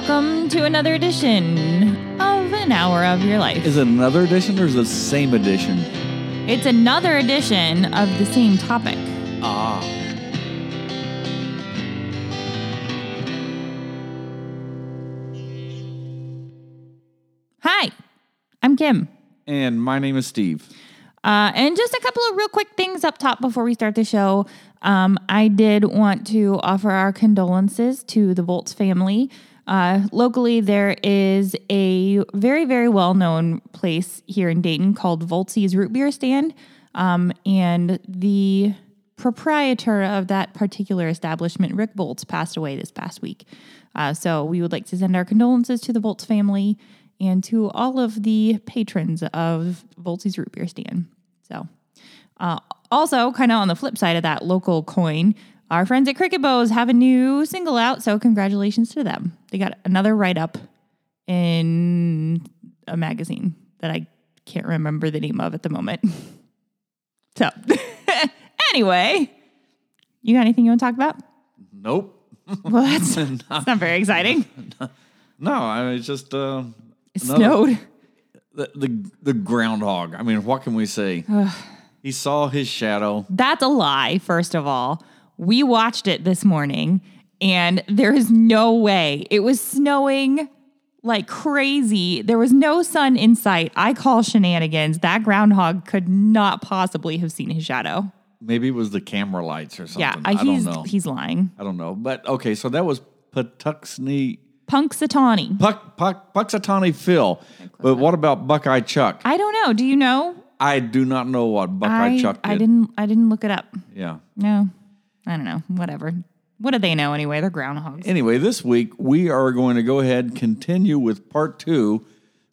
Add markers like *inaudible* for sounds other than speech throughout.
welcome to another edition of An Hour of Your Life. Is it another edition or is it the same edition? It's another edition of the same topic. Ah. Hi, I'm Kim. And my name is Steve. Uh, and just a couple of real quick things up top before we start the show. Um, I did want to offer our condolences to the Volts family. Uh, locally, there is a very, very well known place here in Dayton called Voltsy's Root Beer Stand. Um, and the proprietor of that particular establishment, Rick Volts, passed away this past week. Uh, so we would like to send our condolences to the Volts family and to all of the patrons of Voltsy's Root Beer Stand. So, uh, also, kind of on the flip side of that local coin, our friends at Cricket Bows have a new single out. So, congratulations to them. They got another write up in a magazine that I can't remember the name of at the moment. *laughs* So, *laughs* anyway, you got anything you want to talk about? Nope. Well, that's, that's not very exciting. *laughs* No, I mean, it's just uh, It snowed. the, the the groundhog. I mean, what can we say? *sighs* he saw his shadow. That's a lie, first of all. We watched it this morning, and there is no way. It was snowing like crazy. There was no sun in sight. I call shenanigans. That groundhog could not possibly have seen his shadow. Maybe it was the camera lights or something. Yeah, I, he's don't know. he's lying. I don't know. But okay, so that was Patuxni Punxsutawney. Puck Puck Puxatawny Phil. But what about Buckeye Chuck? I don't know. Do you know? I do not know what Buckeye I, Chuck did. I didn't. I didn't look it up. Yeah. No, I don't know. Whatever. What do they know anyway? They're groundhogs. Anyway, this week we are going to go ahead and continue with part two.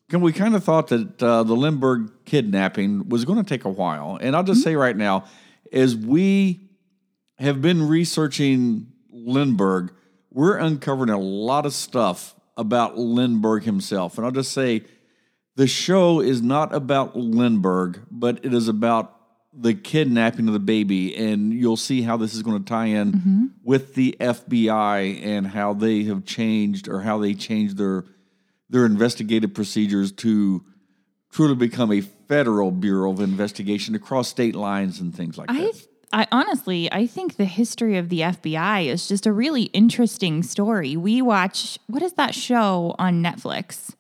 Can we kind of thought that uh, the Lindbergh kidnapping was going to take a while, and I'll just say right now, as we have been researching Lindbergh, we're uncovering a lot of stuff about Lindbergh himself, and I'll just say, the show is not about Lindbergh, but it is about the kidnapping of the baby, and you'll see how this is going to tie in mm-hmm. with the FBI and how they have changed or how they changed their their investigative procedures to truly become a federal bureau of investigation across state lines and things like I, that. I honestly, I think the history of the FBI is just a really interesting story. We watch what is that show on Netflix?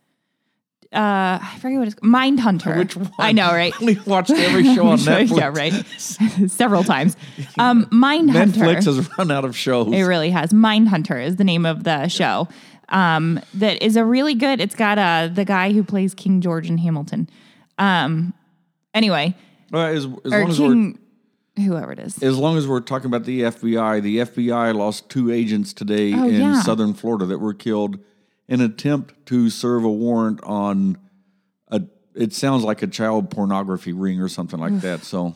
Uh, I forget what it's called. Mindhunter. Which one? I know, right? *laughs* We watched every show on *laughs* Netflix. yeah, right. *laughs* Several times. Um, Mindhunter. Netflix has run out of shows. It really has. Mindhunter is the name of the show. Um, that is a really good. It's got uh the guy who plays King George in Hamilton. Um, anyway, Well, as, as or long as we're King, whoever it is. as long as we're talking about the FBI, the FBI lost two agents today Oh, in yeah. southern Florida that were killed an attempt to serve a warrant on a. It sounds like a child pornography ring or something like that. So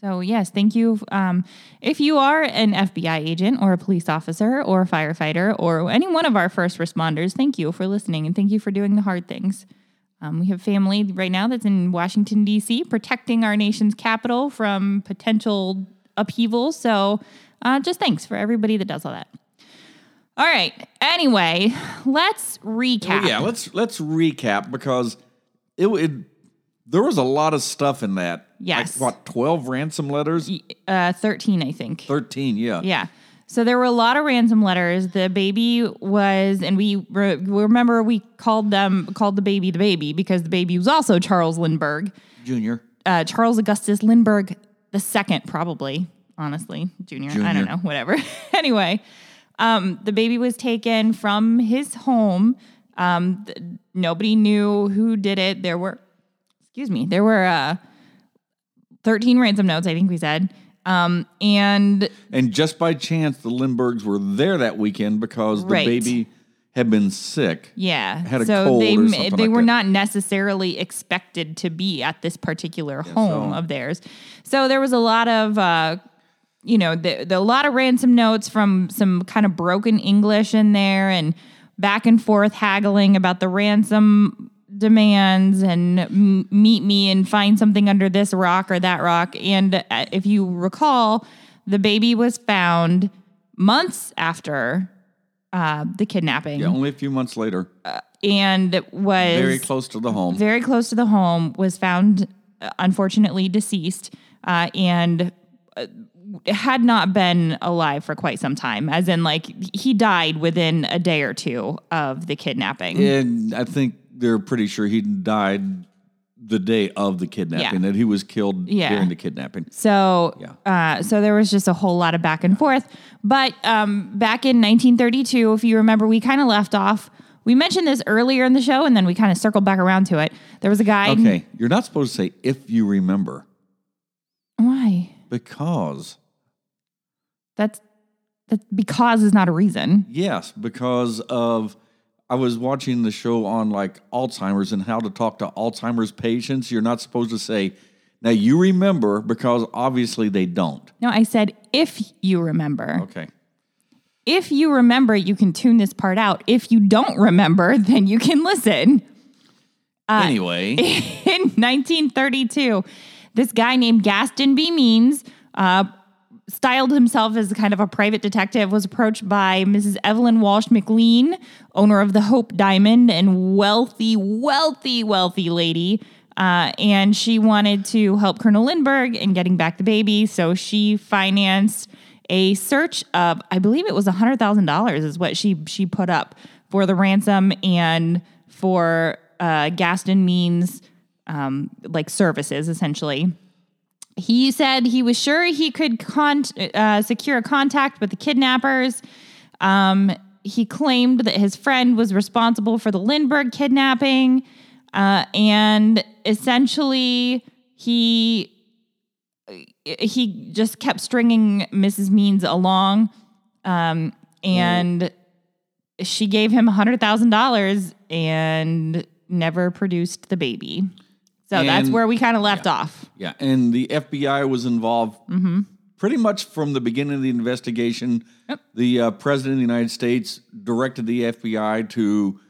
So yes, thank you. Um, if you are an FBI agent or a police officer or a firefighter or any one of our first responders, thank you for listening and thank you for doing the hard things. Um, we have family right now that's in Washington D.C. protecting our nation's capital from potential upheaval. So uh, just thanks for everybody that does all that. All right. Anyway, let's recap. yeah, let's let's recap because it, it there was a lot of stuff in that. Yes. like, what twelve ransom letters? Uh, Thirteen, I think. Thirteen, yeah. Yeah. So there were a lot of ransom letters. The baby was, and we re- remember we called them called the baby the baby because the baby was also Charles Lindbergh, Junior. uh, Charles Augustus Lindbergh the second, probably. Honestly, junior. Junior. I don't know. Whatever. *laughs* anyway, um, the baby was taken from his home. Um, th- nobody knew who did it. There were, excuse me, there were uh, thirteen ransom notes. I think we said. Um, and And just by chance, the Lindberghs were there that weekend because the Right. baby had been sick. Yeah. had a so cold they or something they like were that. not necessarily expected to be at this particular home so- of theirs. So there was a lot of uh you know, the, the a lot of ransom notes from some kind of broken English in there and back and forth haggling about the ransom demands and m- meet me and find something under this rock or that rock. And uh, if you recall, the baby was found months after uh, the kidnapping Yeah, only a few months later, and was very close to the home. very close to the home, was found uh, unfortunately deceased uh, and uh, had not been alive for quite some time, as in, like, he died within a day or two of the kidnapping. And I think they're pretty sure he died the day of the kidnapping, Yeah. that he was killed Yeah. during the kidnapping. So, Yeah. uh, so there was just a whole lot of back and forth. But um, back in 1932, if you remember, we kind of left off. We mentioned this earlier in the show, and then we kind of circled back around to it. There was a guy. Okay, you're not supposed to say if you remember Why? Because That's that because is not a reason. yes, because of I was watching the show on like Alzheimer's and how to talk to Alzheimer's patients. You're not supposed to say now you remember because obviously they don't. No, I said if you remember. Okay. If you remember, you can tune this part out. If you don't remember, *laughs* then you can listen. Uh, anyway, *laughs* in 1932, this guy named Gaston B. Means, uh, styled himself as kind of a private detective, was approached by Mrs. Evelyn Walsh McLean, owner of the Hope Diamond and wealthy, wealthy, wealthy lady. Uh, and she wanted to help Colonel Lindbergh in getting back the baby. So she financed a search of, I believe it was $100,000 is what she, she put up for the ransom and for uh, Gaston Means um, like services essentially. He said he was sure he could con- uh, secure a contact with the kidnappers. Um, he claimed that his friend was responsible for the Lindbergh kidnapping. Uh, and essentially, he he just kept stringing Mrs. Means along, um, and she gave him hundred thousand dollars and never produced the baby. So that's where we kind of left off. Yeah, and the FBI was involved pretty much from the beginning of the investigation. The uh, president of the United States directed the FBI to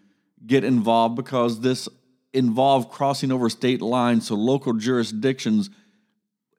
get involved because this involved crossing over state lines, so local jurisdictions.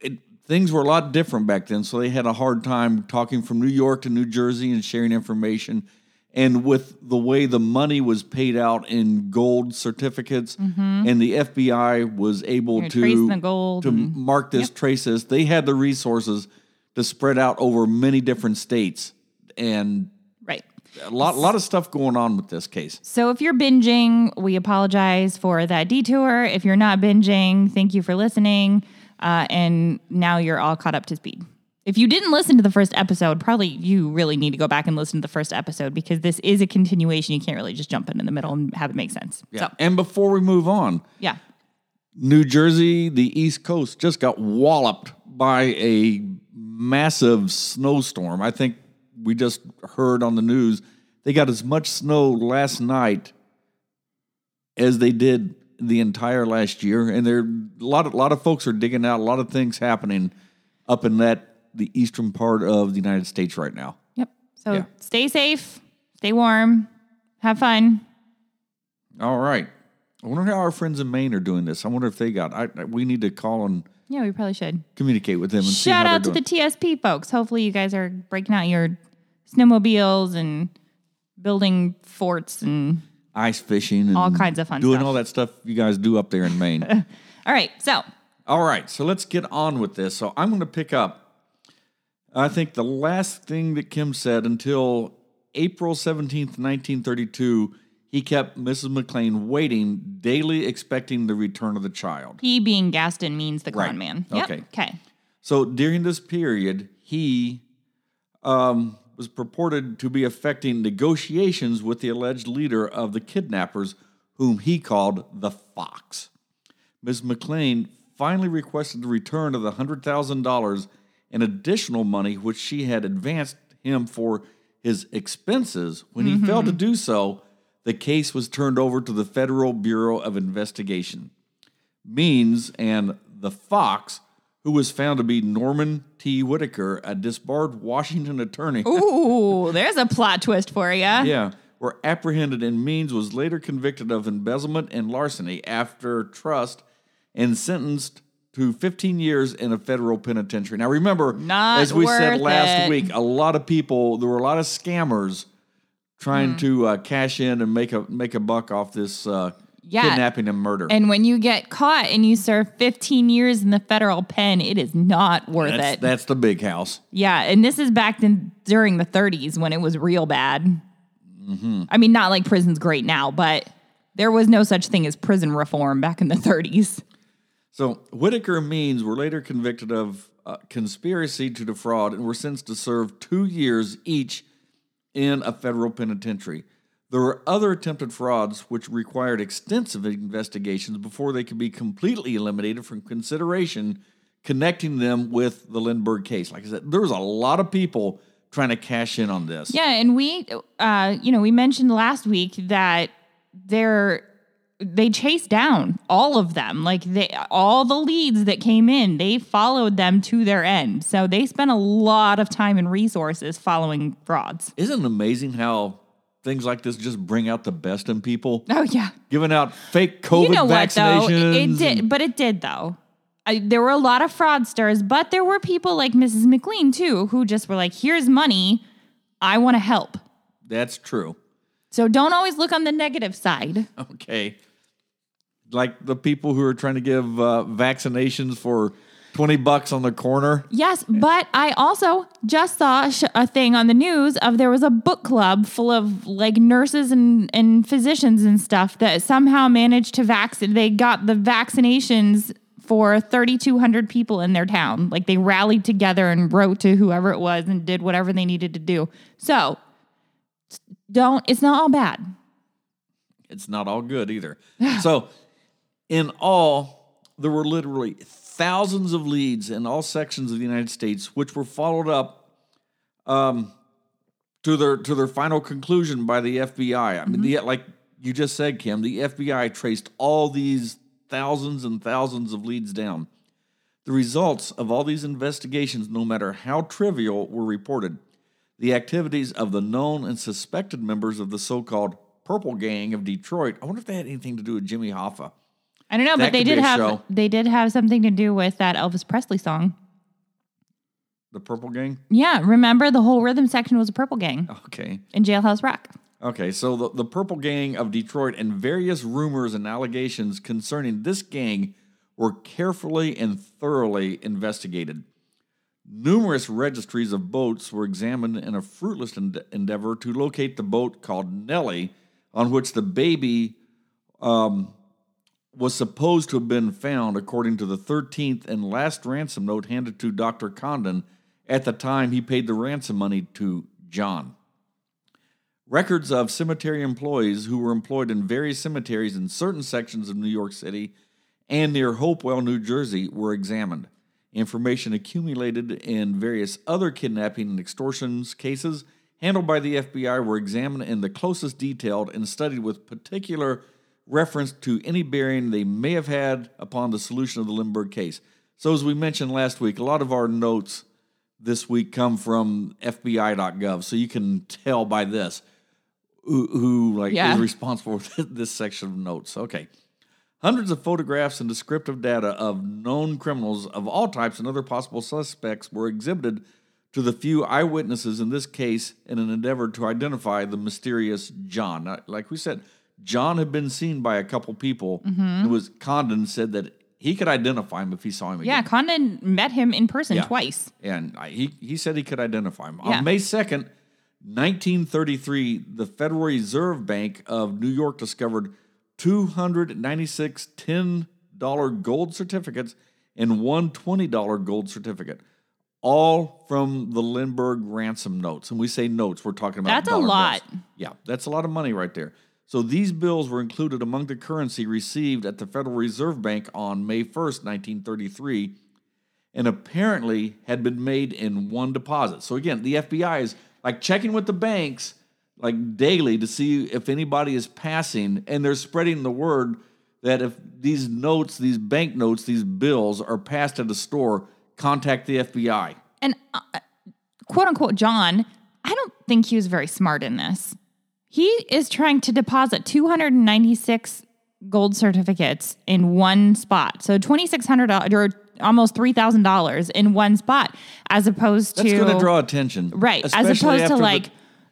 It, things were a lot different back then, so they had a hard time talking from New York to New Jersey and sharing information. And with the way the money was paid out in gold certificates, and the FBI was able You're to to and- mark this, trace this. They had the resources to spread out over many different states, and Right. a lot, a lot of stuff going on with this case. So if you're binging, we apologize for that detour. If you're not binging, thank you for listening. Uh, and now you're all caught up to speed. If you didn't listen to the first episode, probably you really need to go back and listen to the first episode because this is a continuation. You can't really just jump in in the middle and have it make sense. Yeah. So, And before we move on, yeah. New Jersey, the East Coast, just got walloped by a massive snowstorm. I think we just heard on the news they got as much snow last night as they did the entire last year, and there a lot of lot of folks are digging out. A lot of things happening up in that the eastern part of the United States right now. Yep. So Yeah. stay safe, stay warm, have fun. All right. I wonder how our friends in Maine are doing this. I wonder if they got. I, we need to call and Yeah, we probably should. communicate with them and Shout out to they're the. TSP folks. Hopefully, you guys are breaking out your snowmobiles and building forts and ice fishing and All kinds of fun doing stuff. all that stuff you guys do up there in Maine. *laughs* all right. So all right, so let's get on with this. So I'm going to pick up. I think the last thing that Kim said until April 17th, 1932, he kept Mrs. McLean waiting daily, expecting the return of the child. he being Gaston means the con Right. man. Yep. Okay. Okay. So during this period, he um, was purported to be affecting negotiations with the alleged leader of the kidnappers, whom he called the Fox. Ms. McLean finally requested the return of the $100,000 and additional money which she had advanced him for his expenses. When he failed to mm-hmm. do so, the case was turned over to the Federal Bureau of Investigation. Means and the Fox, who was found to be Norman T. Whitaker, a disbarred Washington attorney. Ooh, *laughs* there's a plot twist for you. Yeah, were apprehended and Means was later convicted of embezzlement and larceny after trust and sentenced to 15 years in a federal penitentiary. Now remember, Not as we said last it. week, a lot of people, there were a lot of scammers trying to uh, cash in and make a make a buck off this uh, Yeah. kidnapping and murder. And when you get caught and you serve 15 years in the federal pen, it is not worth that's, it. that's the big house. yeah, and this is back in during the 30s when it was real bad. Mm-hmm. I mean, not like prison's great now, but there was no such thing as prison reform back in the 30s. So Whitaker and Means were later convicted of uh, conspiracy to defraud and were sentenced to serve two years each in a federal penitentiary. There were other attempted frauds which required extensive investigations before they could be completely eliminated from consideration, connecting them with the Lindbergh case. Like I said, there was a lot of people trying to cash in on this. Yeah, and we, uh, you know, we mentioned last week that they're they chased down all of them, like they all the leads that came in. They followed them to their end, so they spent a lot of time and resources following frauds. Isn't it amazing how things like this just bring out the best in people? Oh yeah, Giving out fake COVID you know what though? vaccinations. It did, but it did though. I, there were a lot of fraudsters, but there were people like Mrs. McLean too, who just were like, "Here's money, I want to help." That's true. So don't always look on the negative side. Okay. Like the people who are trying to give uh, vaccinations for 20 bucks on the corner. Yes, but I also just saw a, sh- a thing on the news of there was a book club full of like nurses and, and physicians and stuff that somehow managed to vaccinate. They got the vaccinations for 3,200 people in their town. Like they rallied together and wrote to whoever it was and did whatever they needed to do. So don't, it's not all bad. It's not all good either. *sighs* so, in all, there were literally thousands of leads in all sections of the United States, which were followed up um, to their to their final conclusion by the FBI. I mean, the, like you just said, Kim, the FBI traced all these thousands and thousands of leads down. The results of all these investigations, no matter how trivial, were reported. The activities of the known and suspected members of the so called Purple Gang of Detroit. I wonder if they had anything to do with Jimmy Hoffa. I don't know, That but they did have show. they did have something to do with that Elvis Presley song. The Purple Gang? Yeah, remember the whole rhythm section was a Purple Gang Okay. in Jailhouse Rock. Okay, so the, the Purple Gang of Detroit and various rumors and allegations concerning this gang were carefully and thoroughly investigated. Numerous registries of boats were examined in a fruitless ende- endeavor to locate the boat called Nellie, on which the baby um, was supposed to have been found, according to the 13th and last ransom note handed to Dr. Condon at the time he paid the ransom money to John. Records of cemetery employees who were employed in various cemeteries in certain sections of New York City and near Hopewell, New Jersey, were examined. Information accumulated in various other kidnapping and extortions cases handled by the FBI were examined in the closest detail and studied with particular reference to any bearing they may have had upon the solution of the Lindbergh case. So, as we mentioned last week, a lot of our notes this week come from FBI.gov, so you can tell by this who, who like Yeah. is responsible for *laughs* this section of notes. Okay. Hundreds of photographs and descriptive data of known criminals of all types and other possible suspects were exhibited to the few eyewitnesses in this case in an endeavor to identify the mysterious John. Like we said, John had been seen by a couple people. Mm-hmm. It was Condon said that he could identify him if he saw him again. Yeah, Condon met him in person Yeah. twice. And I, he, he said he could identify him. Yeah. On May 2nd, 1933, the Federal Reserve Bank of New York discovered 296 $10 gold certificates and one $20 gold certificate, all from the Lindbergh ransom notes. And we say notes, we're talking about That's a dollar bills. lot. Yeah, that's a lot of money right there. So these bills were included among the currency received at the Federal Reserve Bank on May 1st, 1933 and apparently had been made in one deposit. So again, the FBI is like checking with the banks like daily to see if anybody is passing, and they're spreading the word that if these notes, these bank notes, these bills are passed at a store, contact the FBI. And uh, quote unquote, John, I don't think he was very smart in this. He is trying to deposit 296 gold certificates in one spot. So 2,600 or almost $3,000 in one spot, as opposed to. That's going to draw attention, Right. As opposed to the- like,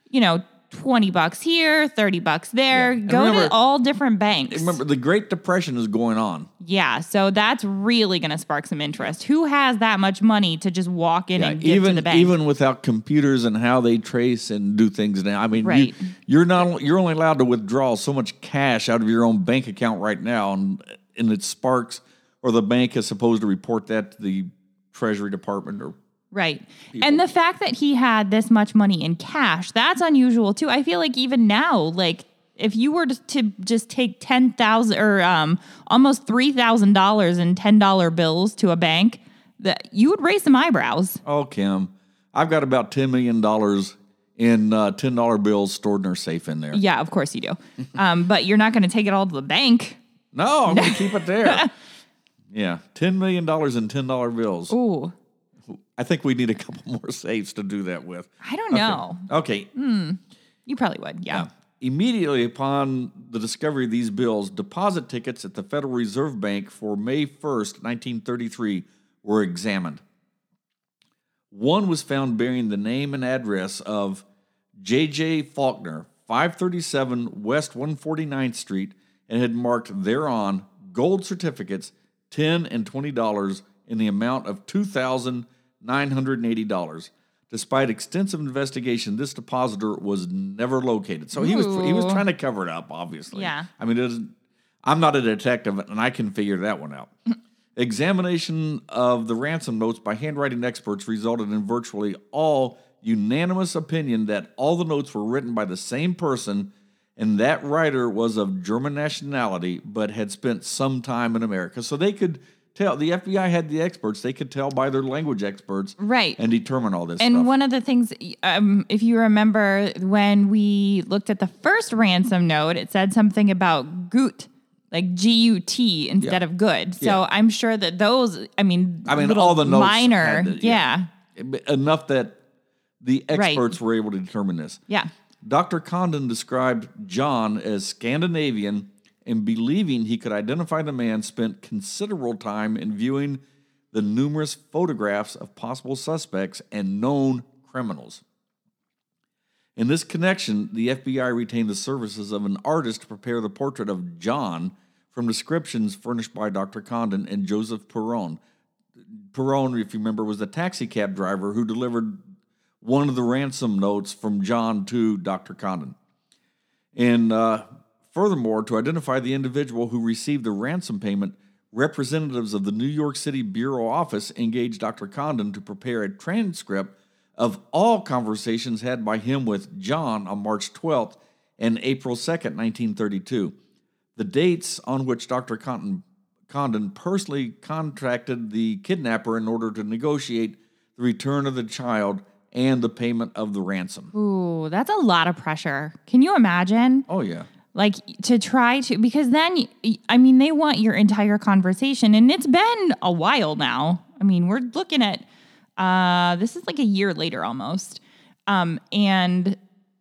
you know, 20 bucks here, 30 bucks there. Yeah. Go remember- to all different banks. Remember, the Great Depression is going on. yeah, so that's really going to spark some interest. Who has that much money to just walk in Yeah, and give even to the bank? even without computers and how they trace and do things now. I mean, Right. you, you're not you're only allowed to withdraw so much cash out of your own bank account right now, and and it sparks or the bank is supposed to report that to the Treasury Department or Right. And the fact that he had this much money in cash, that's unusual too. I feel like even now, like if you were to, just take 10,000 or um almost $3,000 in $10 bills to a bank, that you would raise some eyebrows. oh Kim, I've got about ten million dollars in uh, ten dollar bills stored in our safe in there. Yeah, of course you do. *laughs* um, but you're not going to take it all to the bank. No, I'm going to keep it there. *laughs* yeah, ten million dollars in ten dollar bills. Ooh, I think we need a couple *laughs* more safes to do that with. I don't know. Okay, hmm. You probably would. Yeah. Now, immediately upon the discovery of these bills, deposit tickets at the Federal Reserve Bank for May 1st, 1933, were examined. One was found bearing the name and address of J.J. Faulkner, 537 West 149th Street, and had marked thereon gold certificates, 10 and $20 in the amount of $2,980. Despite extensive investigation, this depositor was never located. So he was he was trying to cover it up, obviously. Yeah. I mean, it isn't, I'm not a detective, and I can figure that one out. *laughs* Examination of the ransom notes by handwriting experts resulted in virtually all unanimous opinion that all the notes were written by the same person, and that writer was of German nationality but had spent some time in America. So they could tell. The FBI had the experts; they could tell by their language experts, Right. and determine all this And stuff. one of the things, um, if you remember when we looked at the first ransom note, it said something about gut, like G U T instead Yeah. of good. So Yeah. I'm sure that those, I mean, I mean, all the notes minor, the- yeah, enough that the Right. experts were able to determine this. yeah, Dr. Condon described John as Scandinavian and believing he could identify the man spent considerable time in viewing the numerous photographs of possible suspects and known criminals. In this connection, the FBI retained the services of an artist to prepare the portrait of John from descriptions furnished by Dr. Condon and Joseph Perrone. Perrone, if you remember, was the taxi cab driver who delivered one of the ransom notes from John to Dr. Condon. And uh, furthermore, to identify the individual who received the ransom payment, representatives of the New York City Bureau office engaged Dr. Condon to prepare a transcript of all conversations had by him with John on March 12th and April 2nd, 1932. The dates on which Dr. Condon, Condon personally contracted the kidnapper in order to negotiate the return of the child and the payment of the ransom. ooh, that's a lot of pressure. Can you imagine? Oh, yeah. Like to try to because then i mean they want your entire conversation and it's been a while now. I mean we're looking at uh this is like a year later almost. Um and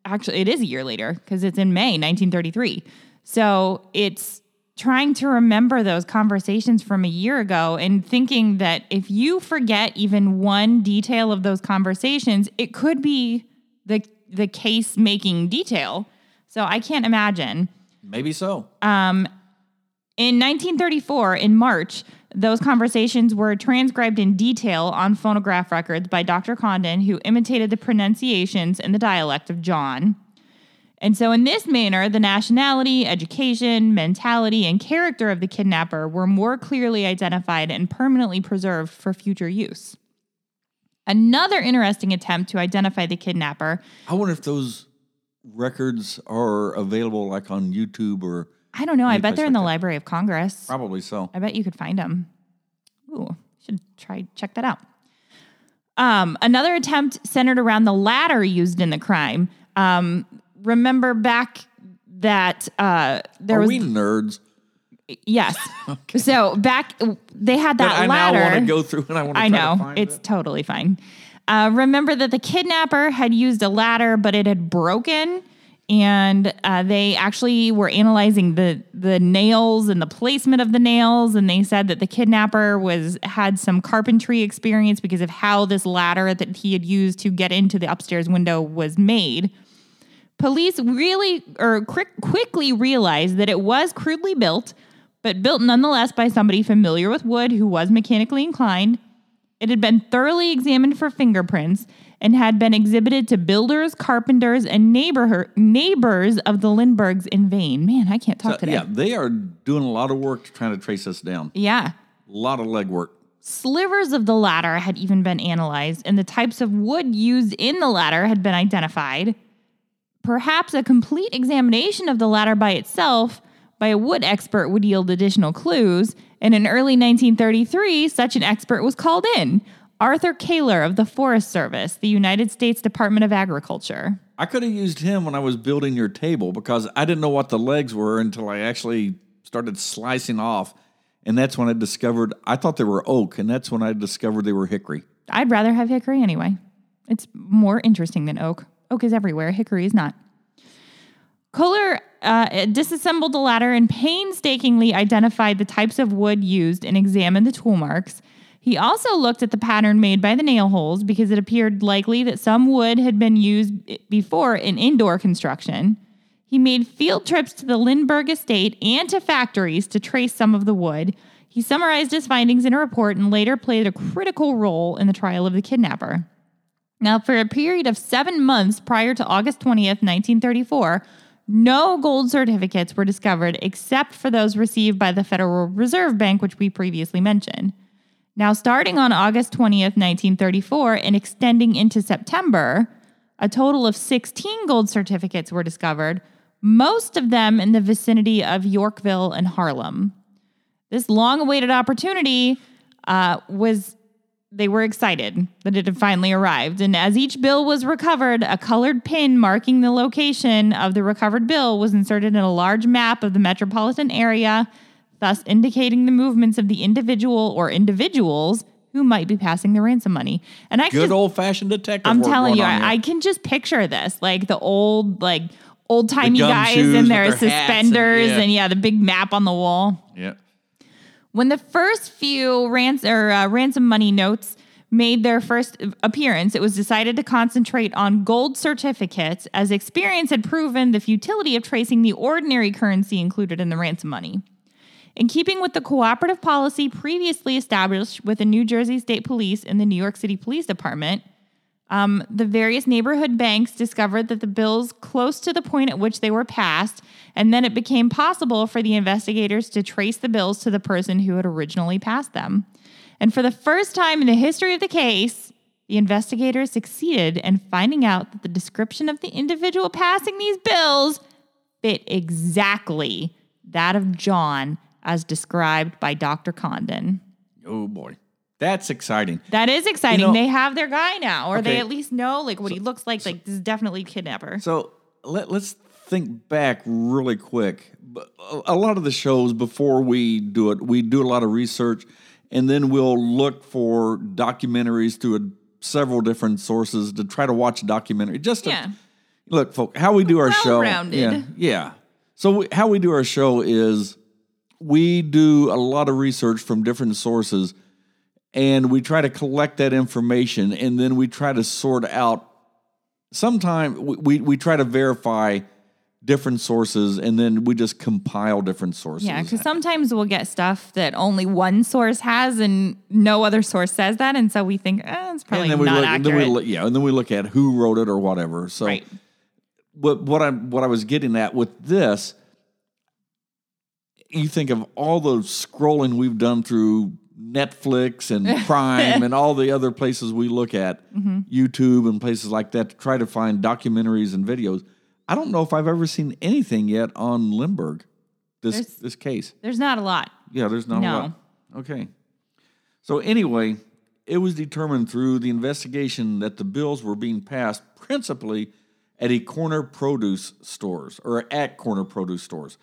actually it is a year later because it's in may 1933 so it's trying to remember those conversations from a year ago and thinking that if you forget even one detail of those conversations it could be the the case making detail so i can't imagine Maybe so. Um, in 1934, in March, those conversations were transcribed in detail on phonograph records by Dr. Condon, who imitated the pronunciations and the dialect of John. And so, in this manner, the nationality, education, mentality, and character of the kidnapper were more clearly identified and permanently preserved for future use. Another interesting attempt to identify the kidnapper I wonder if those records are available like on YouTube or I don't know, I bet they're in like the that. Library of Congress. probably so. I bet you could find them. Ooh, should try check that out. Um, another attempt centered around the ladder used in the crime. Um, remember back that uh, there Are was we nerds? yes. *laughs* okay. So back they had that That I ladder. now want to go through and I want to I know it's it. totally fine. Uh, remember that the kidnapper had used a ladder, but it had broken, and uh, they actually were analyzing the the nails and the placement of the nails, and they said that the kidnapper was had some carpentry experience because of how this ladder that he had used to get into the upstairs window was made. Police really or quick, quickly realized that it was crudely built, but built nonetheless by somebody familiar with wood who was mechanically inclined. It had been thoroughly examined for fingerprints and had been exhibited to builders, carpenters, and neighbor, neighbors of the Lindberghs in vain. Man, I can't talk today. Yeah, they are doing a lot of work trying to trace us down. yeah. A lot of legwork. Slivers of the ladder had even been analyzed, and the types of wood used in the ladder had been identified. Perhaps a complete examination of the ladder by itself by a wood expert would yield additional clues, and in early 1933, such an expert was called in Arthur Koehler of the Forest Service, the United States Department of Agriculture. I could have used him when I was building your table because I didn't know what the legs were until I actually started slicing off. And that's when I discovered I thought they were oak, and that's when I discovered they were hickory. I'd rather have hickory anyway. It's more interesting than oak. Oak is everywhere, hickory is not. Koehler uh, disassembled the ladder and painstakingly identified the types of wood used and examined the tool marks. He also looked at the pattern made by the nail holes because it appeared likely that some wood had been used before in indoor construction. He made field trips to the Lindbergh estate and to factories to trace some of the wood. He summarized his findings in a report and later played a critical role in the trial of the kidnapper. Now, for a period of seven months prior to August 20th, 1934, no gold certificates were discovered except for those received by the Federal Reserve Bank, which we previously mentioned. Now, starting on August 20th, 1934, and extending into September, a total of 16 gold certificates were discovered, most of them in the vicinity of Yorkville and Harlem. This long awaited opportunity uh, was, they were excited that it had finally arrived. And as each bill was recovered, a colored pin marking the location of the recovered bill was inserted in a large map of the metropolitan area, thus indicating the movements of the individual or individuals who might be passing the ransom money. And I Good old fashioned detective. I'm telling you, I. I can just picture this, like the old, like old timey guys in their their hats and- suspenders, yeah. and yeah, the big map on the wall. yeah. When the first few rans- or, uh, ransom money notes made their first appearance, it was decided to concentrate on gold certificates, as experience had proven the futility of tracing the ordinary currency included in the ransom money. In keeping with the cooperative policy previously established with the New Jersey State Police and the New York City Police Department, um, the various neighborhood banks discovered that the bills close to the point at which they were passed, and then it became possible for the investigators to trace the bills to the person who had originally passed them. And for the first time in the history of the case, the investigators succeeded in finding out that the description of the individual passing these bills fit exactly that of John as described by Dr. Condon. Oh boy, that's exciting. That is exciting. know- they have their guy now, or they at least know like what he looks like. Like this is definitely kidnapper. So let, let's think back really quick. A- lot of the shows before we do it, we do a lot of research, and then we'll look for documentaries through a, several different sources to try to watch a documentary. Just to, Yeah. look, folk, how we do our show. Yeah, yeah. So we, how we do our show is we do a lot of research from different sources, and we try to collect that information, and then we try to sort out sometimes we, we, try to verify different sources and then we just compile different sources. Yeah, because sometimes we'll get stuff that only one source has and no other source says that, and so we think eh, it's probably and then we not look, and then accurate. we look, yeah, and then we look at who wrote it or whatever. So right. what what I what I was getting at with this, you think of all the scrolling we've done through Netflix and *laughs* Prime and all the other places we look at, Mm-hmm. YouTube and places like that to try to find documentaries and videos. I don't know if I've ever seen anything yet on Lindbergh, this There's- this case. There's not a lot. Yeah, there's not a lot. Okay. So anyway, it was determined through the investigation that the bills were being passed principally at a corner produce stores or at corner produce stores.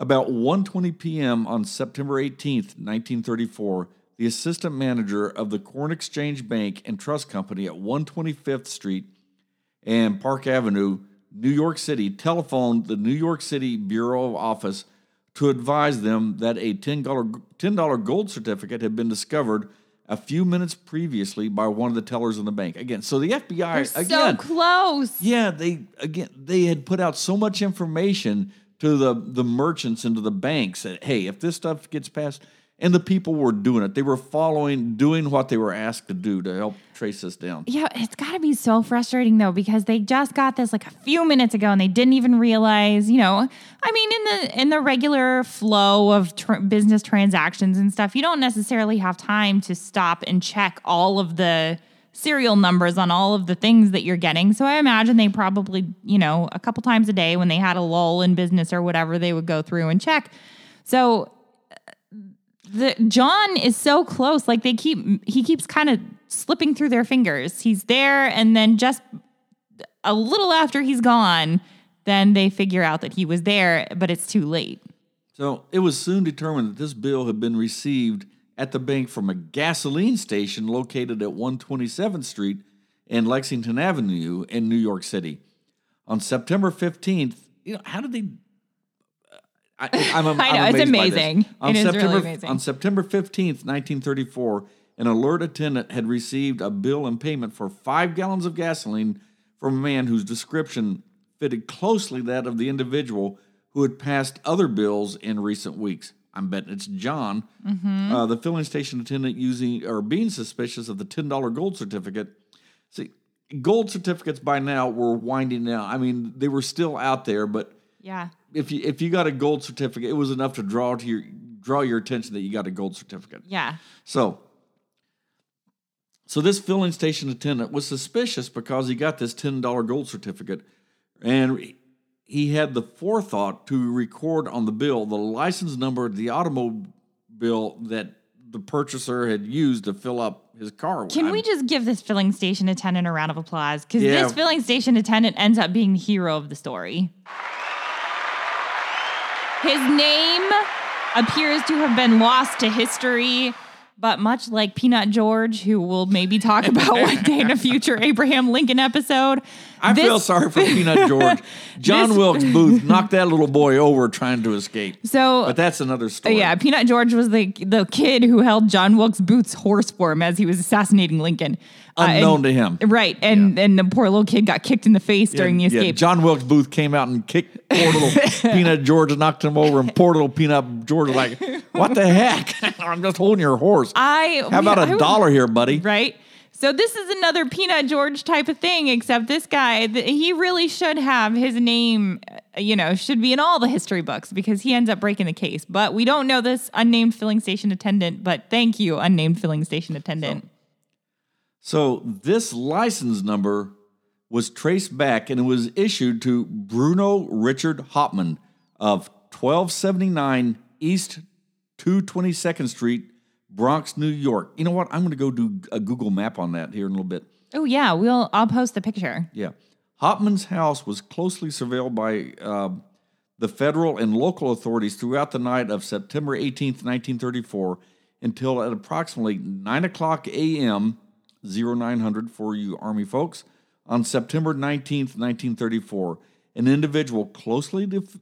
About 1:20 p.m. on September 18, 1934, the assistant manager of the Corn Exchange Bank and Trust Company at 125th Street and Park Avenue, New York City, telephoned the New York City Bureau of Office to advise them that a $10, $10 gold certificate had been discovered a few minutes previously by one of the tellers in the bank. Again, so the FBI so again, close. yeah, they again they had put out so much information to the the merchants and to the banks that hey, if this stuff gets passed, and the people were doing it, they were following, doing what they were asked to do to help trace this down. Yeah, it's got to be so frustrating though because they just got this like a few minutes ago and they didn't even realize, you know, I mean in the in the regular flow of business transactions and stuff, you don't necessarily have time to stop and check all of the serial numbers on all of the things that you're getting. So I imagine they probably, you know, a couple times a day when they had a lull in business or whatever, they would go through and check. So uh, the John is so close. Like they keep he keeps kind of slipping through their fingers. He's there and then just a little after he's gone, then they figure out that he was there, but it's too late. So it was soon determined that this bill had been received at the bank from a gasoline station located at 127th Street and Lexington Avenue in New York City. On September 15th, you know, how did they? I, I'm, *laughs* I'm I know, it's by this. amazing. On It is really September, amazing. On September 15th, 1934, an alert attendant had received a bill and payment for five gallons of gasoline from a man whose description fitted closely that of the individual who had passed other bills in recent weeks. I'm betting it's John, Mm-hmm. uh, the filling station attendant, using or being suspicious of the ten dollar gold certificate. See, gold certificates by now were winding down. I mean, they were still out there, but Yeah. if you if you got a gold certificate, it was enough to draw to your draw your attention that you got a gold certificate. Yeah. So, so this filling station attendant was suspicious because he got this ten dollar gold certificate, and he had the forethought to record on the bill the license number of the automobile that the purchaser had used to fill up his car. Can I'm- we just give this filling station attendant a round of applause? Because Yeah. this filling station attendant ends up being the hero of the story. His name appears to have been lost to history, but much like Peanut George, who we'll maybe talk about one day in a future *laughs* Abraham Lincoln episode, I this- feel sorry for Peanut *laughs* George. John This- Wilkes Booth knocked that little boy over trying to escape. So But that's another story. Yeah, Peanut George was the the kid who held John Wilkes Booth's horse for him as he was assassinating Lincoln. Uh, and- Unknown to him. Right, and and the poor little kid got kicked in the face during the Yeah, escape. John Wilkes Booth came out and kicked poor little *laughs* Peanut George and knocked him over, and poor little Peanut George was like, "What the heck? *laughs* I'm just holding your horse. I How about a a dollar here, buddy?" Right. So this is another Peanut George type of thing, except this guy, th- he really should have his name, uh, you know, should be in all the history books because he ends up breaking the case. But we don't know this unnamed filling station attendant. But thank you, unnamed filling station attendant. So this license number was traced back, and it was issued to Bruno Richard Hauptmann of 1279 East 222nd Street, Bronx, New York. You know what? I'm going to go do a Google map on that here in a little bit. Oh yeah, we'll. I'll post the picture. Yeah. Hauptmann's house was closely surveilled by uh, the federal and local authorities throughout the night of September 18th, 1934, until at approximately 9 o'clock a.m., 0900 for you Army folks, on September 19th, 1934, an individual closely def-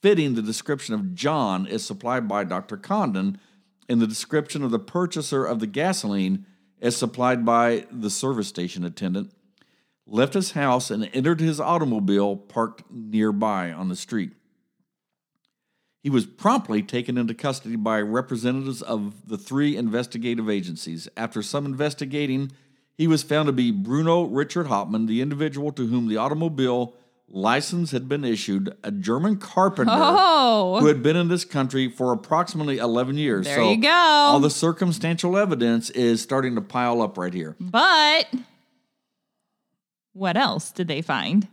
fitting the description of John as supplied by Dr. Condon and the description of the purchaser of the gasoline as supplied by the service station attendant left his house and entered his automobile parked nearby on the street. He was promptly taken into custody by representatives of the three investigative agencies. After some investigating, he was found to be Bruno Richard Hauptmann, the individual to whom the automobile license had been issued, a German carpenter Oh. who had been in this country for approximately 11 years. There so you go. All the circumstantial evidence is starting to pile up right here. But what else did they find?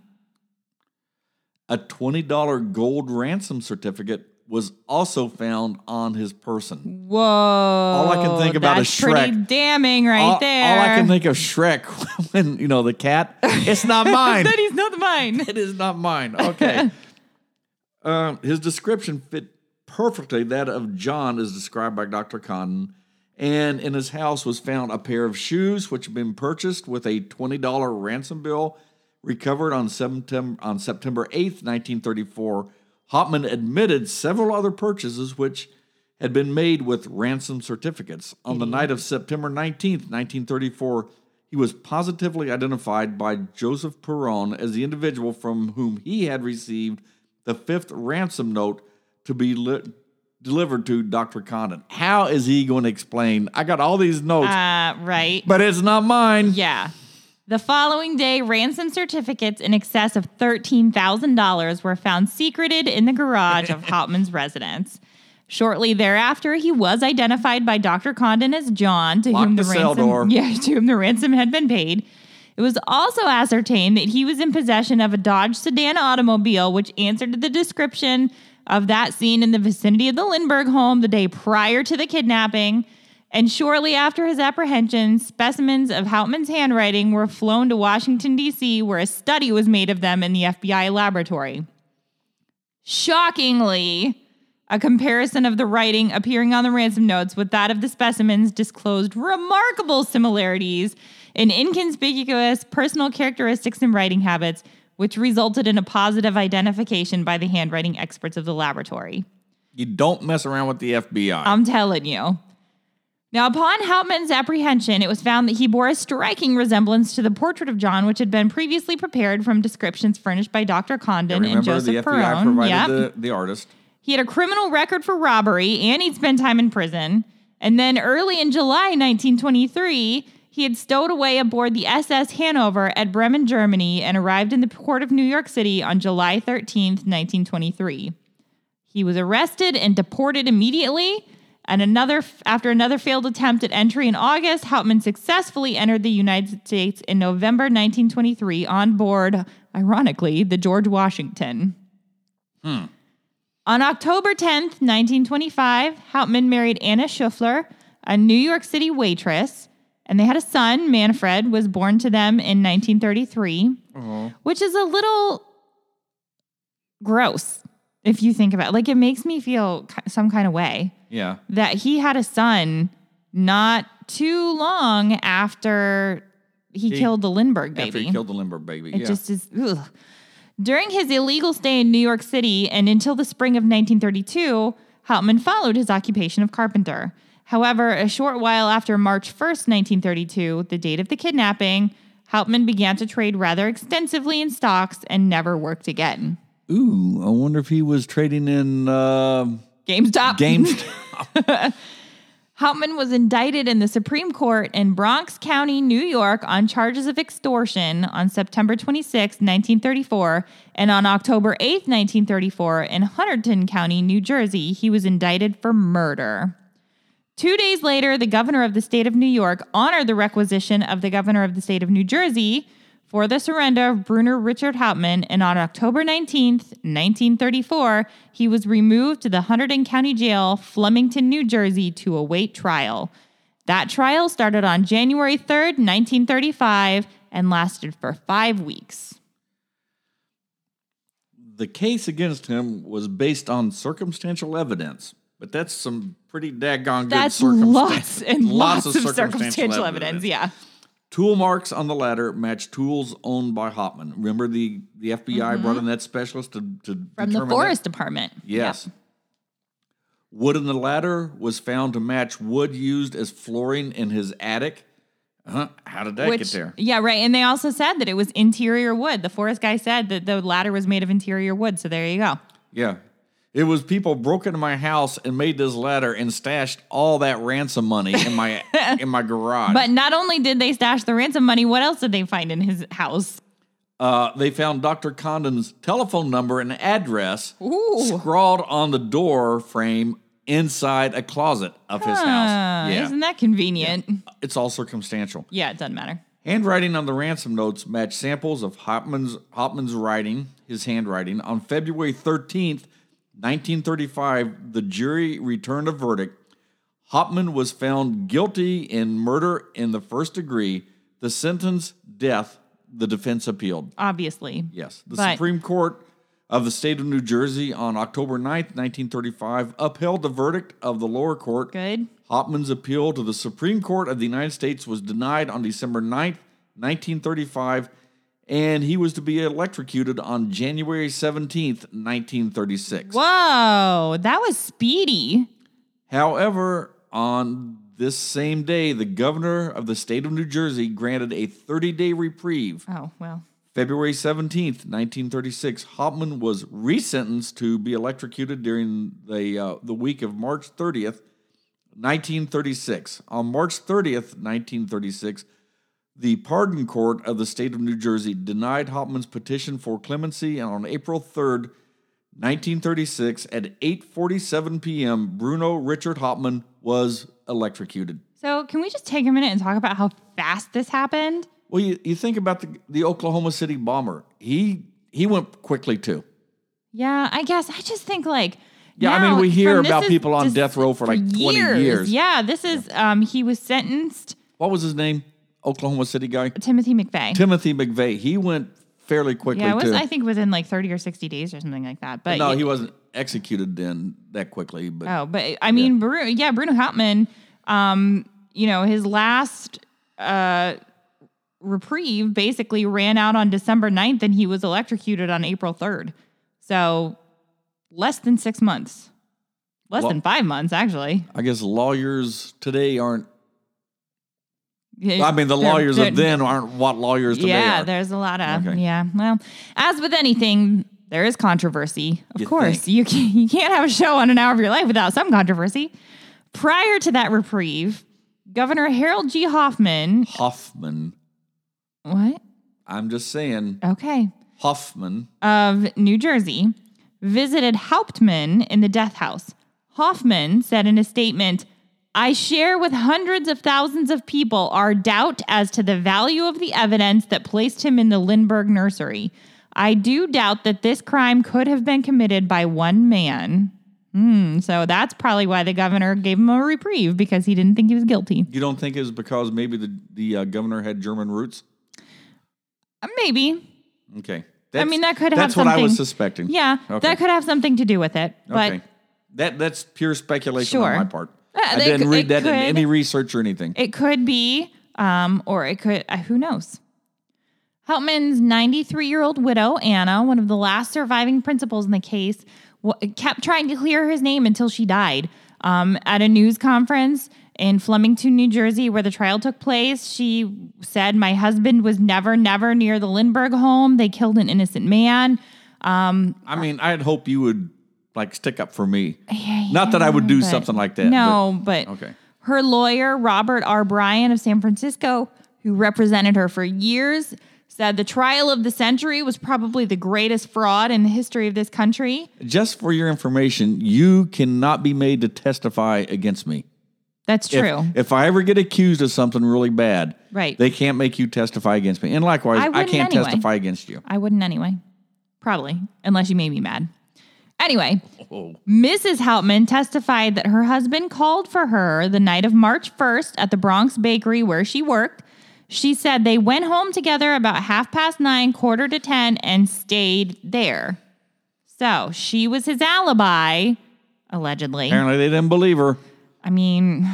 A $20 gold ransom certificate was also found on his person. Whoa! All I can think about is that's pretty Shrek. damning, right all, there. all I can think of Shrek *laughs* when, you know, the cat, it's not *laughs* mine. that he's not mine. *laughs* it is not mine. Okay. um, his description fit perfectly that of John as described by Dr. Condon. And in his house was found a pair of shoes which had been purchased with a $20 ransom bill recovered on September, on September 8th, 1934. Hauptmann admitted several other purchases which had been made with ransom certificates. On the night of September 19, 1934, he was positively identified by Joseph Perrone as the individual from whom he had received the fifth ransom note to be li- delivered to Dr. Condon. How is he going to explain? I got all these notes, Uh, right. but it's not mine. Yeah. The following day, ransom certificates in excess of $13,000 were found secreted in the garage of *laughs* Hauptmann's residence. Shortly thereafter, he was identified by Dr. Condon as John, to Lock whom the, the ransom yeah, to whom the ransom had been paid. It was also ascertained that he was in possession of a Dodge sedan automobile, which answered to the description of that seen in the vicinity of the Lindbergh home the day prior to the kidnapping. And shortly after his apprehension, specimens of Hauptmann's handwriting were flown to Washington, D.C., where a study was made of them in the FBI laboratory. Shockingly, a comparison of the writing appearing on the ransom notes with that of the specimens disclosed remarkable similarities in inconspicuous personal characteristics and writing habits, which resulted in a positive identification by the handwriting experts of the laboratory. You don't mess around with the FBI. I'm telling you. Now, upon Hauptmann's apprehension, it was found that he bore a striking resemblance to the portrait of John, which had been previously prepared from descriptions furnished by Dr. Condon and Joseph the FBI provided Yep. the, the artist. He had a criminal record for robbery and he'd spent time in prison. And then early in July 1923, he had stowed away aboard the SS Hanover at Bremen, Germany, and arrived in the port of New York City on July 13th, 1923. He was arrested and deported immediately. And another after another failed attempt at entry in August, Hauptmann successfully entered the United States in November 1923 on board, ironically, the George Washington. Hmm. On October 10th, 1925, Hauptmann married Anna Schoeffler, a New York City waitress, and they had a son, Manfred, was born to them in 1933, uh-huh. which is a little gross if you think about it. Like it makes me feel some kind of way Yeah. that he had a son not too long after he, He- killed the Lindbergh baby. After he killed the Lindbergh baby. It yeah. just is. Ugh. During his illegal stay in New York City and until the spring of 1932, Hauptmann followed his occupation of carpenter. However, a short while after March 1st, 1932, the date of the kidnapping, Hauptmann began to trade rather extensively in stocks and never worked again. Ooh, I wonder if he was trading in uh, GameStop. games. *laughs* Hauptmann was indicted in the Supreme Court in Bronx County, New York, on charges of extortion on September 26, 1934, and on October 8, 1934, in Hunterdon County, New Jersey, he was indicted for murder. Two days later, the governor of the state of New York honored the requisition of the governor of the state of New Jersey for the surrender of Bruno Richard Hauptmann, and on October 19, 1934, he was removed to the Hunterdon County Jail, Flemington, New Jersey, to await trial. That trial started on January 3, 1935, and lasted for five weeks. the case against him was based on circumstantial evidence, but that's some pretty daggone good That's lots and lots, of circumstantial, evidence. Yeah. Tool marks on the ladder match tools owned by Hauptmann. Remember the, the FBI brought in that specialist to, to Mm-hmm. From the determine that? forest department. Yes. Wood in the ladder was found to match wood used as flooring in his attic. Huh? How did that Which, get there? Yeah, right. And they also said that it was interior wood. The forest guy said that the ladder was made of interior wood. So there you go. Yeah. It was people broke into my house and made this ladder and stashed all that ransom money in my *laughs* in my garage. But not only did they stash the ransom money, what else did they find in his house? uh, they found Dr. Condon's telephone number and address Ooh. scrawled on the door frame inside a closet of his Ah, house. Yeah. Isn't that convenient? It's all circumstantial. Yeah, it doesn't matter. Handwriting on the ransom notes matched samples of Hauptmann's, Hauptmann's writing, his handwriting. On February 13th, 1935, the jury returned a verdict. Hauptmann was found guilty in murder in the first degree. The sentence, death, the defense appealed. Obviously. Yes. The But- Supreme Court of the state of New Jersey on October 9th, 1935, upheld the verdict of the lower court. Good. Hauptmann's appeal to the Supreme Court of the United States was denied on December 9th, 1935, and he was to be electrocuted on January 17th, 1936. Whoa, that was speedy. However, on this same day, the governor of the state of New Jersey granted a 30 day reprieve. Oh, well. February 17th, 1936, Hauptmann was resentenced to be electrocuted during the, uh, the week of March 30th, 1936. On March 30th, 1936, the Pardon Court of the state of New Jersey denied Hauptmann's petition for clemency, and on April 3rd, 1936, at 8:47 p.m., Bruno Richard Hauptmann was electrocuted. So, can we just take a minute and talk about how fast this happened? Well, you, you think about the, the Oklahoma City bomber. He he went quickly too. Yeah, I guess I just think like Yeah, I mean, we hear about people on death row for like 20 years. Yeah, this is um he was sentenced What was his name? Oklahoma City guy? Timothy McVeigh. Timothy McVeigh. He went fairly quickly yeah, it was too. I think within like 30 or 60 days or something like that. But no, yeah, he wasn't executed then that quickly, but Oh, but I mean, Bruno, yeah, Bruno Hauptmann, um, you know, his last uh, reprieve basically ran out on December 9th and he was electrocuted on April 3rd. So less than six months. Less than five months, actually. I guess lawyers today aren't. I mean, the they're- lawyers they're- of then aren't what lawyers today are. Yeah, are. there's a lot of Okay. yeah. Well, as with anything, there is controversy. Of You course, think? you can, you can't have a show on an hour of your life without some controversy. Prior to that reprieve, Governor Harold G. Hoffman. Hoffman. What? I'm just saying, Okay. Hoffman. Of New Jersey visited Hauptmann in the death house. Hoffman said in a statement, I share with hundreds of thousands of people our doubt as to the value of the evidence that placed him in the Lindbergh nursery. I do doubt that this crime could have been committed by one man. Hmm, so that's probably why the governor gave him a reprieve because he didn't think he was guilty. You don't think it was because maybe the the uh, governor had German roots? Uh, Maybe. Okay, I mean, that could have That's what I was suspecting. Yeah, Okay. that could have something to do with it. But okay, that that's pure speculation Sure. on my part. I they didn't could- read it that in could- any research or anything. It could be, um, or it could, uh, who knows? Hauptmann's 93 year old widow, Anna, one of the last surviving principals in the case, w- kept trying to clear his name until she died. Um, at a news conference in Flemington, New Jersey, where the trial took place, she said, My husband was never, never near the Lindbergh home. They killed an innocent man. Um, I mean, I'd hope you would like stick up for me. Not that I would do but- something like that. No, but Okay. her lawyer, Robert R. Bryan of San Francisco, who represented her for years, said the trial of the century was probably the greatest fraud in the history of this country. but just for your information, you cannot be made to testify against me. That's If- true. If, I ever get accused of something really bad, Right. they can't make you testify against me. And likewise, I I, wouldn't can't anyway. testify against you. I wouldn't anyway. Probably, unless you made me mad. Anyway, Oh. Mrs. Hauptmann testified that her husband called for her the night of March 1st at the Bronx bakery where she worked. She said they went home together about half past nine, quarter to 10, and stayed there. So she was his alibi, allegedly. Apparently, they didn't believe her. I mean,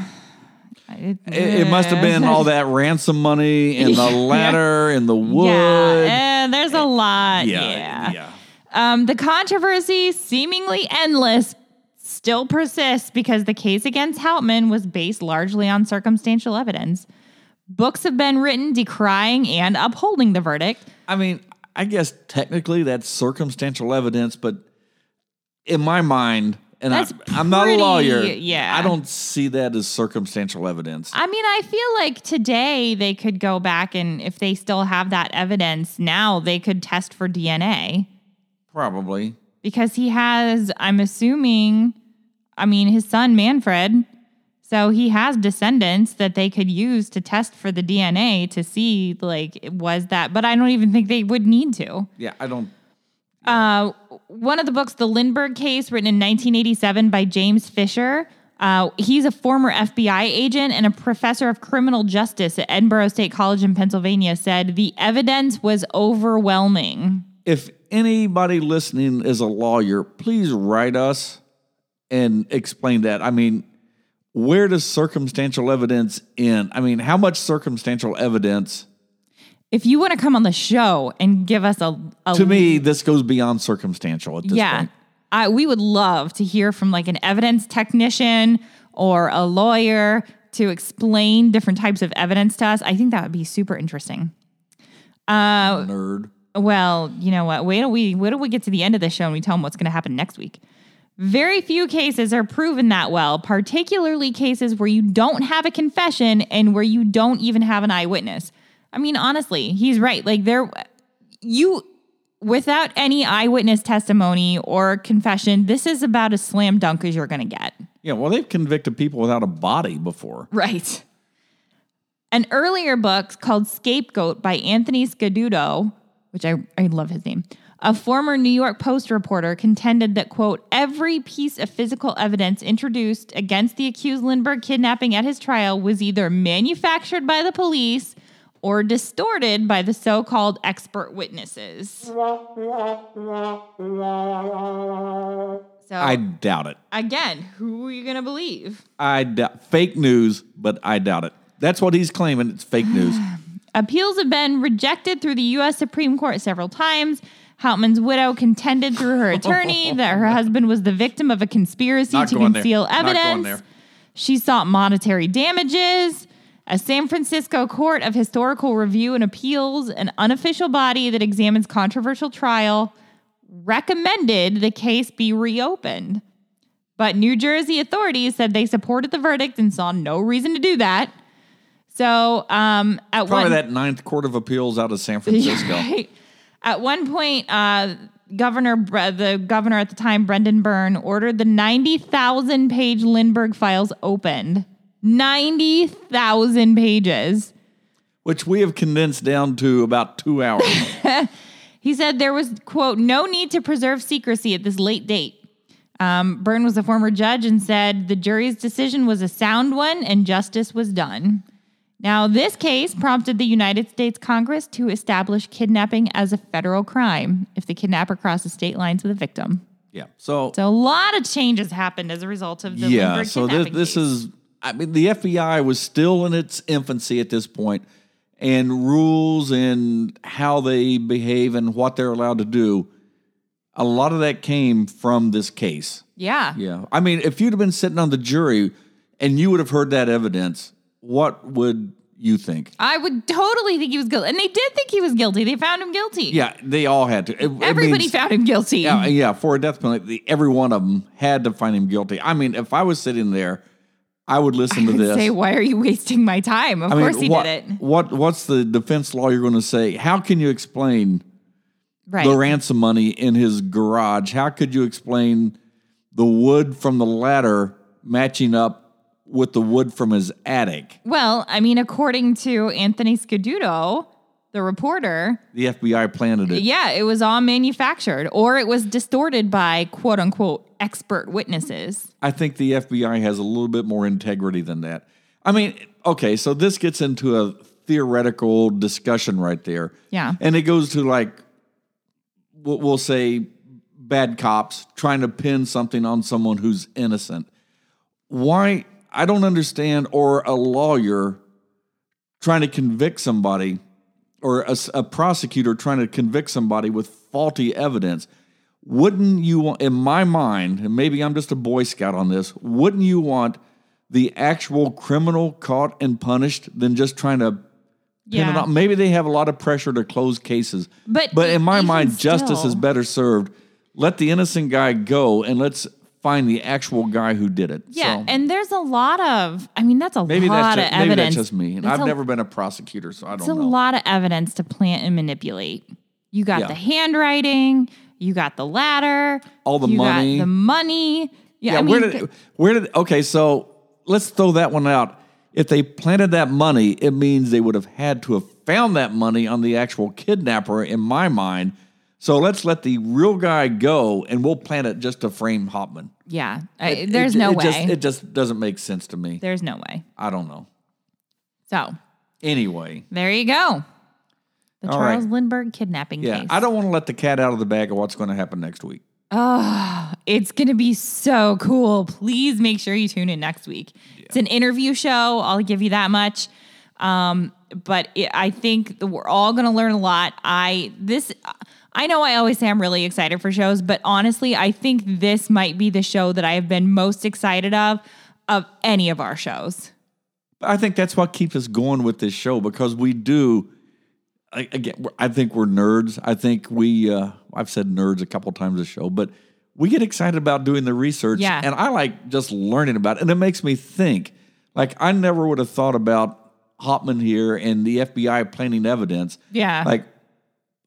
it, It, it must have been all that ransom money and *laughs* the Yeah. ladder and the wood. Yeah, eh, there's a lot. yeah, yeah. yeah. Um, the controversy, seemingly endless, still persists because the case against Hauptmann was based largely on circumstantial evidence. Books have been written decrying and upholding the verdict. I mean, I guess technically that's circumstantial evidence, but in my mind, and I, I'm not a lawyer. yeah. I don't see that as circumstantial evidence. I mean, I feel like today they could go back and if they still have that evidence now, they could test for DNA Probably. because he has, I'm assuming, I mean, his son Manfred. So he has descendants that they could use to test for the DNA to see, like, was that, but I don't even think they would need to. Yeah, I don't. Uh, one of the books, The Lindbergh Case, written in 1987 by James Fisher. Uh, he's a former FBI agent and a professor of criminal justice at Edinboro State College in Pennsylvania. Said the evidence was overwhelming. If anybody listening is a lawyer, please write us and explain that. I mean, where does circumstantial evidence end? I mean, how much circumstantial evidence? If you want to come on the show and give us a, a To me, this goes beyond circumstantial at this yeah, point. I, we would love to hear from like an evidence technician or a lawyer to explain different types of evidence to us. I think that would be super interesting. Uh, Nerd. Well, you know what? Wait till we wait till we get to the end of the show and we tell them what's going to happen next week. Very few cases are proven that well, particularly cases where you don't have a confession and where you don't even have an eyewitness. I mean, honestly, he's right. Like there you without any eyewitness testimony or confession, this is about as slam dunk as you're going to get. Yeah, well, they've convicted people without a body before. Right. An earlier book called Scapegoat by Anthony Scaduto, which I, I love his name, a former New York Post reporter contended that, quote, every piece of physical evidence introduced against the accused Lindbergh kidnapping at his trial was either manufactured by the police or distorted by the so called expert witnesses. So, I doubt it. again, who are you going to believe? I doubt fake news, but I doubt it. That's what he's claiming. It's fake news. *sighs* *sighs* Appeals have been rejected through the U.S. Supreme Court several times. Hauptmann's widow contended through her attorney *laughs* that her husband was the victim of a conspiracy Not to going there. conceal Not going evidence. there. She sought monetary damages. A San Francisco Court of Historical Review and Appeals, an unofficial body that examines controversial trial, recommended the case be reopened. But New Jersey authorities said they supported the verdict and saw no reason to do that. So, um, at Probably one that Ninth Court of Appeals out of San *laughs* Francisco. Right. At one point, uh, Governor the governor at the time, Brendan Byrne, ordered the ninety thousand page Lindbergh files opened. Ninety thousand pages. which we have condensed down to about two hours. *laughs* He said there was quote no need to preserve secrecy at this late date. Um, Byrne was a former judge and said the jury's decision was a sound one and justice was done. Now, this case prompted the United States Congress to establish kidnapping as a federal crime if the kidnapper crosses state lines with a victim. yeah. So, So a lot of changes happened as a result of the yeah. Lindbergh So this, this is. I mean, the FBI was still in its infancy at this point, and rules and how they behave and what they're allowed to do. A lot of that came from this case. yeah. Yeah. I mean, if you'd have been sitting on the jury and you would have heard that evidence, what would you think? I would totally think he was guilty, and they did think he was guilty. They found him guilty. Yeah, they all had to. It- it everybody means- found him guilty. Yeah, yeah, for a death penalty, every one of them had to find him guilty. I mean, if I was sitting there, I would listen to this. say, why are you wasting my time? Of I mean, course he what, did it. What What's the defense lawyer going to say? How can you explain Right. the ransom money in his garage? How could you explain the wood from the ladder matching up with the wood from his attic? well, I mean, according to Anthony Scaduto, the reporter, The FBI planted it. yeah, it was all manufactured or it was distorted by quote unquote expert witnesses. I think the FBI has a little bit more integrity than that. I mean, okay, so this gets into a theoretical discussion right there. Yeah. And it goes to like, we'll, we'll say, bad cops trying to pin something on someone who's innocent. Why? I don't understand, or a lawyer trying to convict somebody, or a prosecutor trying to convict somebody with faulty evidence. Wouldn't you want, in my mind, and maybe I'm just a Boy Scout on this, wouldn't you want the actual criminal caught and punished than just trying to Yeah. Maybe they have a lot of pressure to close cases. But but in my mind, justice is better served. Let the innocent guy go and let's find the actual guy who did it. Yeah, So, and there's a lot of, I mean, that's a maybe lot that's of just, maybe evidence. that's just me. And That's I've a- never been a prosecutor, so I don't know. It's a know. lot of evidence to plant and manipulate. You got Yeah. the handwriting, you got the ladder, All the you money. got the money. Yeah, Yeah, I mean, where did where did okay, so let's throw that one out. If they planted that money, it means they would have had to have found that money on the actual kidnapper in my mind. So let's let the real guy go and we'll plant it just to frame Hauptmann. Yeah, I, It- there's it, no it way. Just, it just doesn't make sense to me. there's no way. I don't know. So Anyway, there you go. The All right. Charles Lindbergh kidnapping yeah, case. I don't want to let the cat out of the bag of what's going to happen next week. Oh, it's going to be so cool. Please make sure you tune in next week. It's an interview show. I'll give you that much. Um, but it, I think that we're all going to learn a lot. I this I know I always say I'm really excited for shows, but honestly, I think this might be the show that I have been most excited of of any of our shows. I think that's what keeps us going with this show because we do. I- Again, I think we're nerds. I think we. Uh, I've said nerds a couple times a show, but we get excited about doing the research. Yeah. and I like just learning about it, and it makes me think. Like I never would have thought about Hauptmann here and the FBI planting evidence. Yeah. Like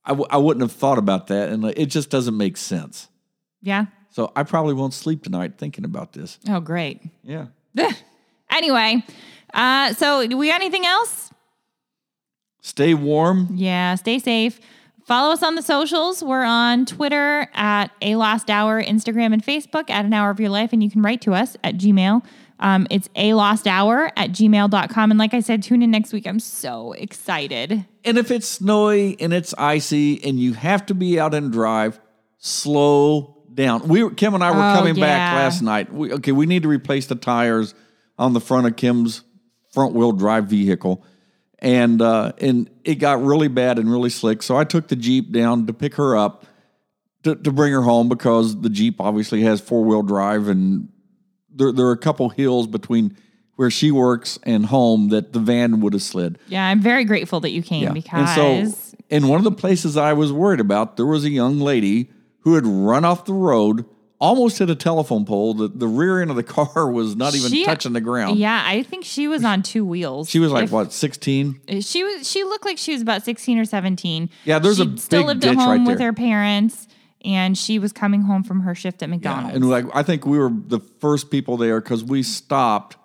I, w- I wouldn't have thought about that, and like, it just doesn't make sense. Yeah. So I probably won't sleep tonight thinking about this. Oh, great. Yeah. anyway, uh, so do we got anything else? Stay warm. Yeah, stay safe. Follow us on the socials. We're on Twitter at A Lost Hour, Instagram and Facebook at An Hour of Your Life, and you can write to us at Gmail. Um, it's A Lost Hour at gmail.com. And like I said, tune in next week. I'm so excited. And if it's snowy and it's icy and you have to be out and drive, slow down. We were, Kim and I were Oh, coming back last night. We, okay, we need to replace the tires on the front of Kim's front wheel drive vehicle, and uh, and it got really bad and really slick. So I took the Jeep down to pick her up to, to bring her home because the Jeep obviously has four wheel drive, and there there are a couple hills between where she works and home that the van would have slid. Yeah, I'm very grateful that you came because And so, in one of the places I was worried about, there was a young lady who had run off the road, almost hit a telephone pole. The, the rear end of the *laughs* car was not even She- touching the ground. yeah, I think she was on two wheels. She was like, If- what, 16? She was. She looked like she was about sixteen or seventeen. Yeah, there's she a still lived at home right with her parents, and she was coming home from her shift at McDonald's. And like, I think we were the first people there because we stopped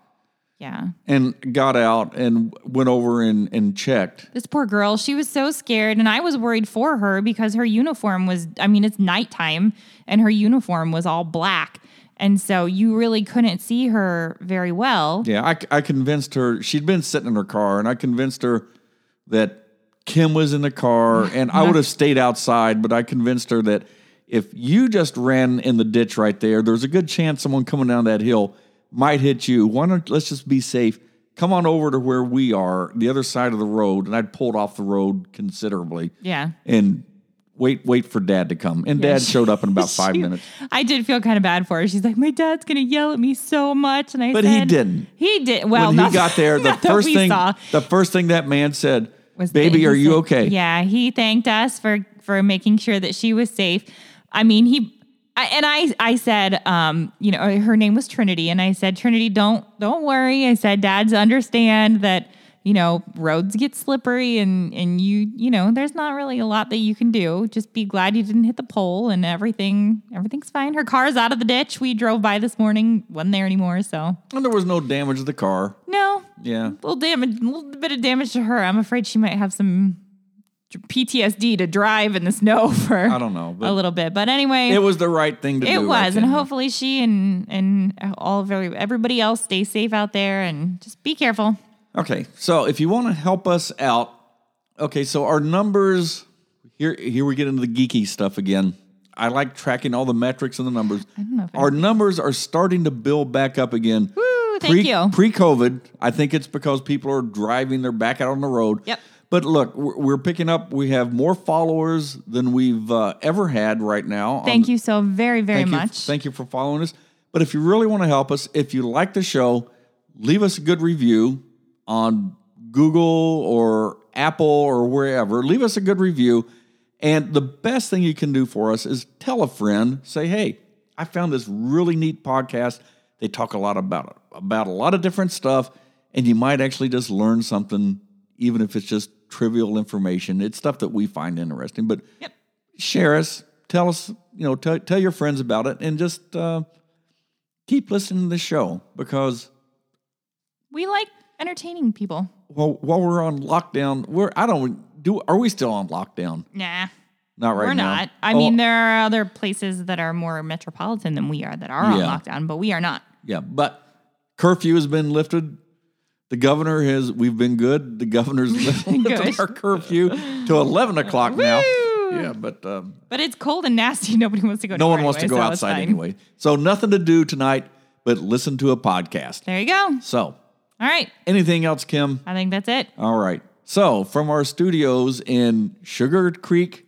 yeah, and got out and went over and, and checked. this poor girl. She was so scared, and I was worried for her because her uniform was. I mean, it's nighttime, and her uniform was all black, and so you really couldn't see her very well. Yeah, I, I convinced her. She'd been sitting in her car, and I convinced her that Kim was in the car, *laughs* and I would have stayed outside. But I convinced her that if you just ran in the ditch right there, there's a good chance someone coming down that hill might hit you. Why don't let's just be safe? Come on over to where we are, the other side of the road, and I'd pulled off the road considerably. Yeah. and wait, wait for Dad to come. And Dad she- showed up in about *laughs* five She- minutes. I did feel kind of bad for her. She's like, my dad's gonna yell at me so much, and I But he didn't. He did. Well, when not- he got *laughs* there, the first thing saw. the first thing that man said was "Baby, are you said- okay?" Yeah, he thanked us for for making sure that she was safe. I mean, he I, and I I said, um, you know, her name was Trinity, and I said, Trinity, don't don't worry. I said, Dads understand that you know roads get slippery, and and you you know there's not really a lot that you can do. Just be glad you didn't hit the pole, and everything everything's fine. Her car's out of the ditch. We drove by this morning, wasn't there anymore. So And there was no damage to the car. no, Yeah. A little damage, a little bit of damage to her. I'm afraid she might have some PTSD to drive in the snow *laughs* for I don't know, a little bit. But anyway, it was the right thing to it do. It was, and hopefully she and and all of everybody else stay safe out there and just be careful. Okay, so if you want to help us out, okay, so our numbers here here we get into the geeky stuff again. I like tracking all the metrics and the numbers. I don't know if our numbers are starting to build back up again. Woo, thank you. Pre-COVID, I think it's because people are driving. They're back out on the road. Yep. But look, we're we're picking up. We have more followers than we've uh, ever had right now. Thank you so very very Thank much. You, thank you for following us. But if you really want to help us, if you like the show, leave us a good review on Google or Apple or wherever. Leave us a good review. And the best thing you can do for us is tell a friend, say, hey, I found this really neat podcast. They talk a lot about about a lot of different stuff, and you might actually just learn something, even if it's just trivial information. It's stuff that we find interesting. But Yep. share us, tell us, you know, tell, tell your friends about it, and just uh, keep listening to the show because We like entertaining people. Well, while we're on lockdown, we're I don't do. Are we still on lockdown? Nah. Not right now. We're now. not. I Oh, mean, there are other places that are more metropolitan than we are that are on lockdown, but we are not. yeah, but curfew has been lifted. The governor has. We've been good. The governor's *laughs* lifted Good. our curfew to eleven o'clock now. Yeah, but um, But it's cold and nasty. *laughs* Nobody wants to go. no one wants to go so outside anyway. So nothing to do tonight but listen to a podcast. There you go. So All right. anything else, Kim? I think that's it. All right. So, from our studios in Sugar Creek,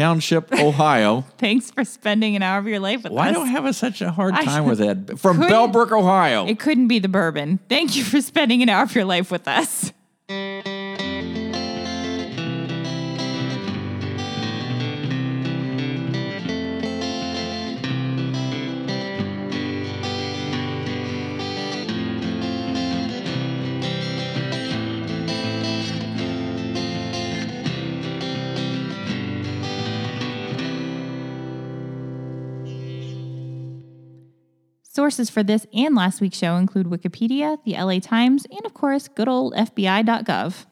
Township, Ohio. *laughs* Thanks for spending an hour of your life with Why us. Why do I have a, such a hard I time with that? *laughs* From Bellbrook, Ohio. It couldn't be the bourbon. Thank you for spending an hour of your life with us. Sources for this and last week's show include Wikipedia, the LA Times, and of course, good old FBI.gov.